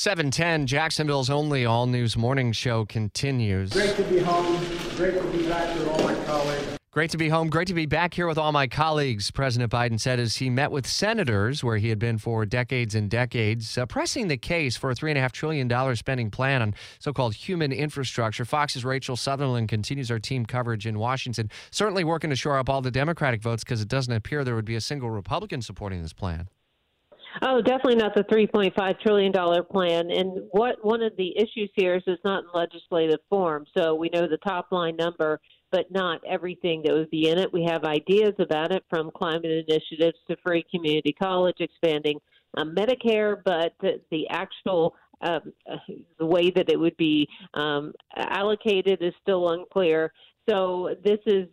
Seven ten, Jacksonville's only all news morning show continues. Great to be home. Great to be back with all my colleagues. Great to be home. Great to be back here with all my colleagues, President Biden said as he met with senators, where he had been for decades and decades, uh, pressing the case for a $3.5 trillion spending plan on so called human infrastructure. Fox's Rachel Sutherland continues our team coverage in Washington, certainly working to shore up all the Democratic votes because it doesn't appear there would be a single Republican supporting this plan. Oh, definitely not the $3.5 trillion plan. And what one of the issues here is it's not in legislative form. So we know the top line number, but not everything that would be in it. We have ideas about it from climate initiatives to free community college, expanding um, Medicare, but the, the actual um, the way that it would be um, allocated is still unclear. So this is,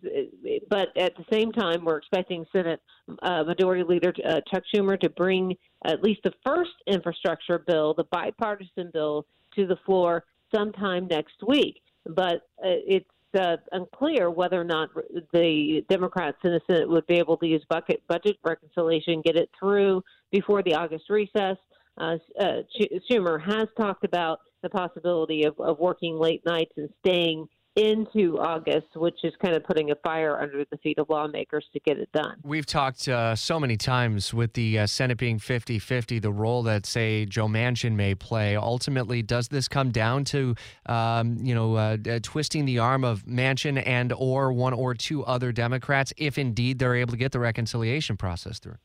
but at the same time, we're expecting Senate uh, Majority Leader uh, Chuck Schumer to bring at least the first infrastructure bill, the bipartisan bill, to the floor sometime next week. But uh, it's uh, unclear whether or not the Democrats in the Senate would be able to use bucket, budget reconciliation, get it through before the August recess. Uh, uh, Schumer has talked about the possibility of, of working late nights and staying into August, which is kind of putting a fire under the feet of lawmakers to get it done. We've talked uh, so many times with the uh, Senate being 50 50, the role that, say, Joe Manchin may play. Ultimately, does this come down to, um, you know, uh, uh twisting the arm of Manchin and or one or two other Democrats if indeed they're able to get the reconciliation process through?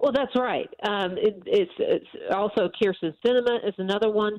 Well, that's right. Um, it, it's, it's also Kyrsten Sinema is another one.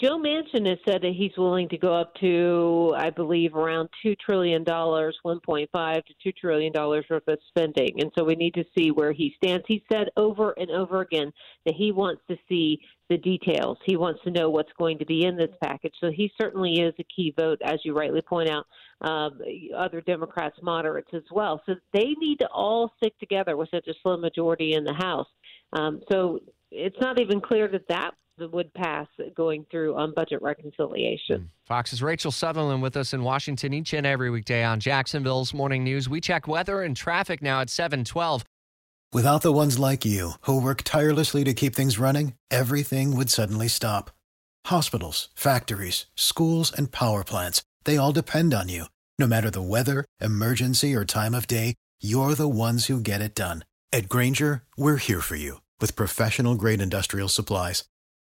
Joe Manchin has said that he's willing to go up to, I believe, around two trillion dollars, one point five to two trillion dollars worth of spending, and so we need to see where he stands. He said over and over again that he wants to see the details. He wants to know what's going to be in this package. So he certainly is a key vote, as you rightly point out. Um, other Democrats, moderates as well. So they need to all stick together with such a slim majority in the House. Um, so it's not even clear that that would pass going through on budget reconciliation. Hmm. Fox's Rachel Sutherland with us in Washington each and every weekday on Jacksonville's Morning News. We check weather and traffic now at 712. Without the ones like you who work tirelessly to keep things running, everything would suddenly stop. Hospitals, factories, schools, and power plants, they all depend on you. No matter the weather, emergency, or time of day, you're the ones who get it done. At Grainger, we're here for you with professional grade industrial supplies.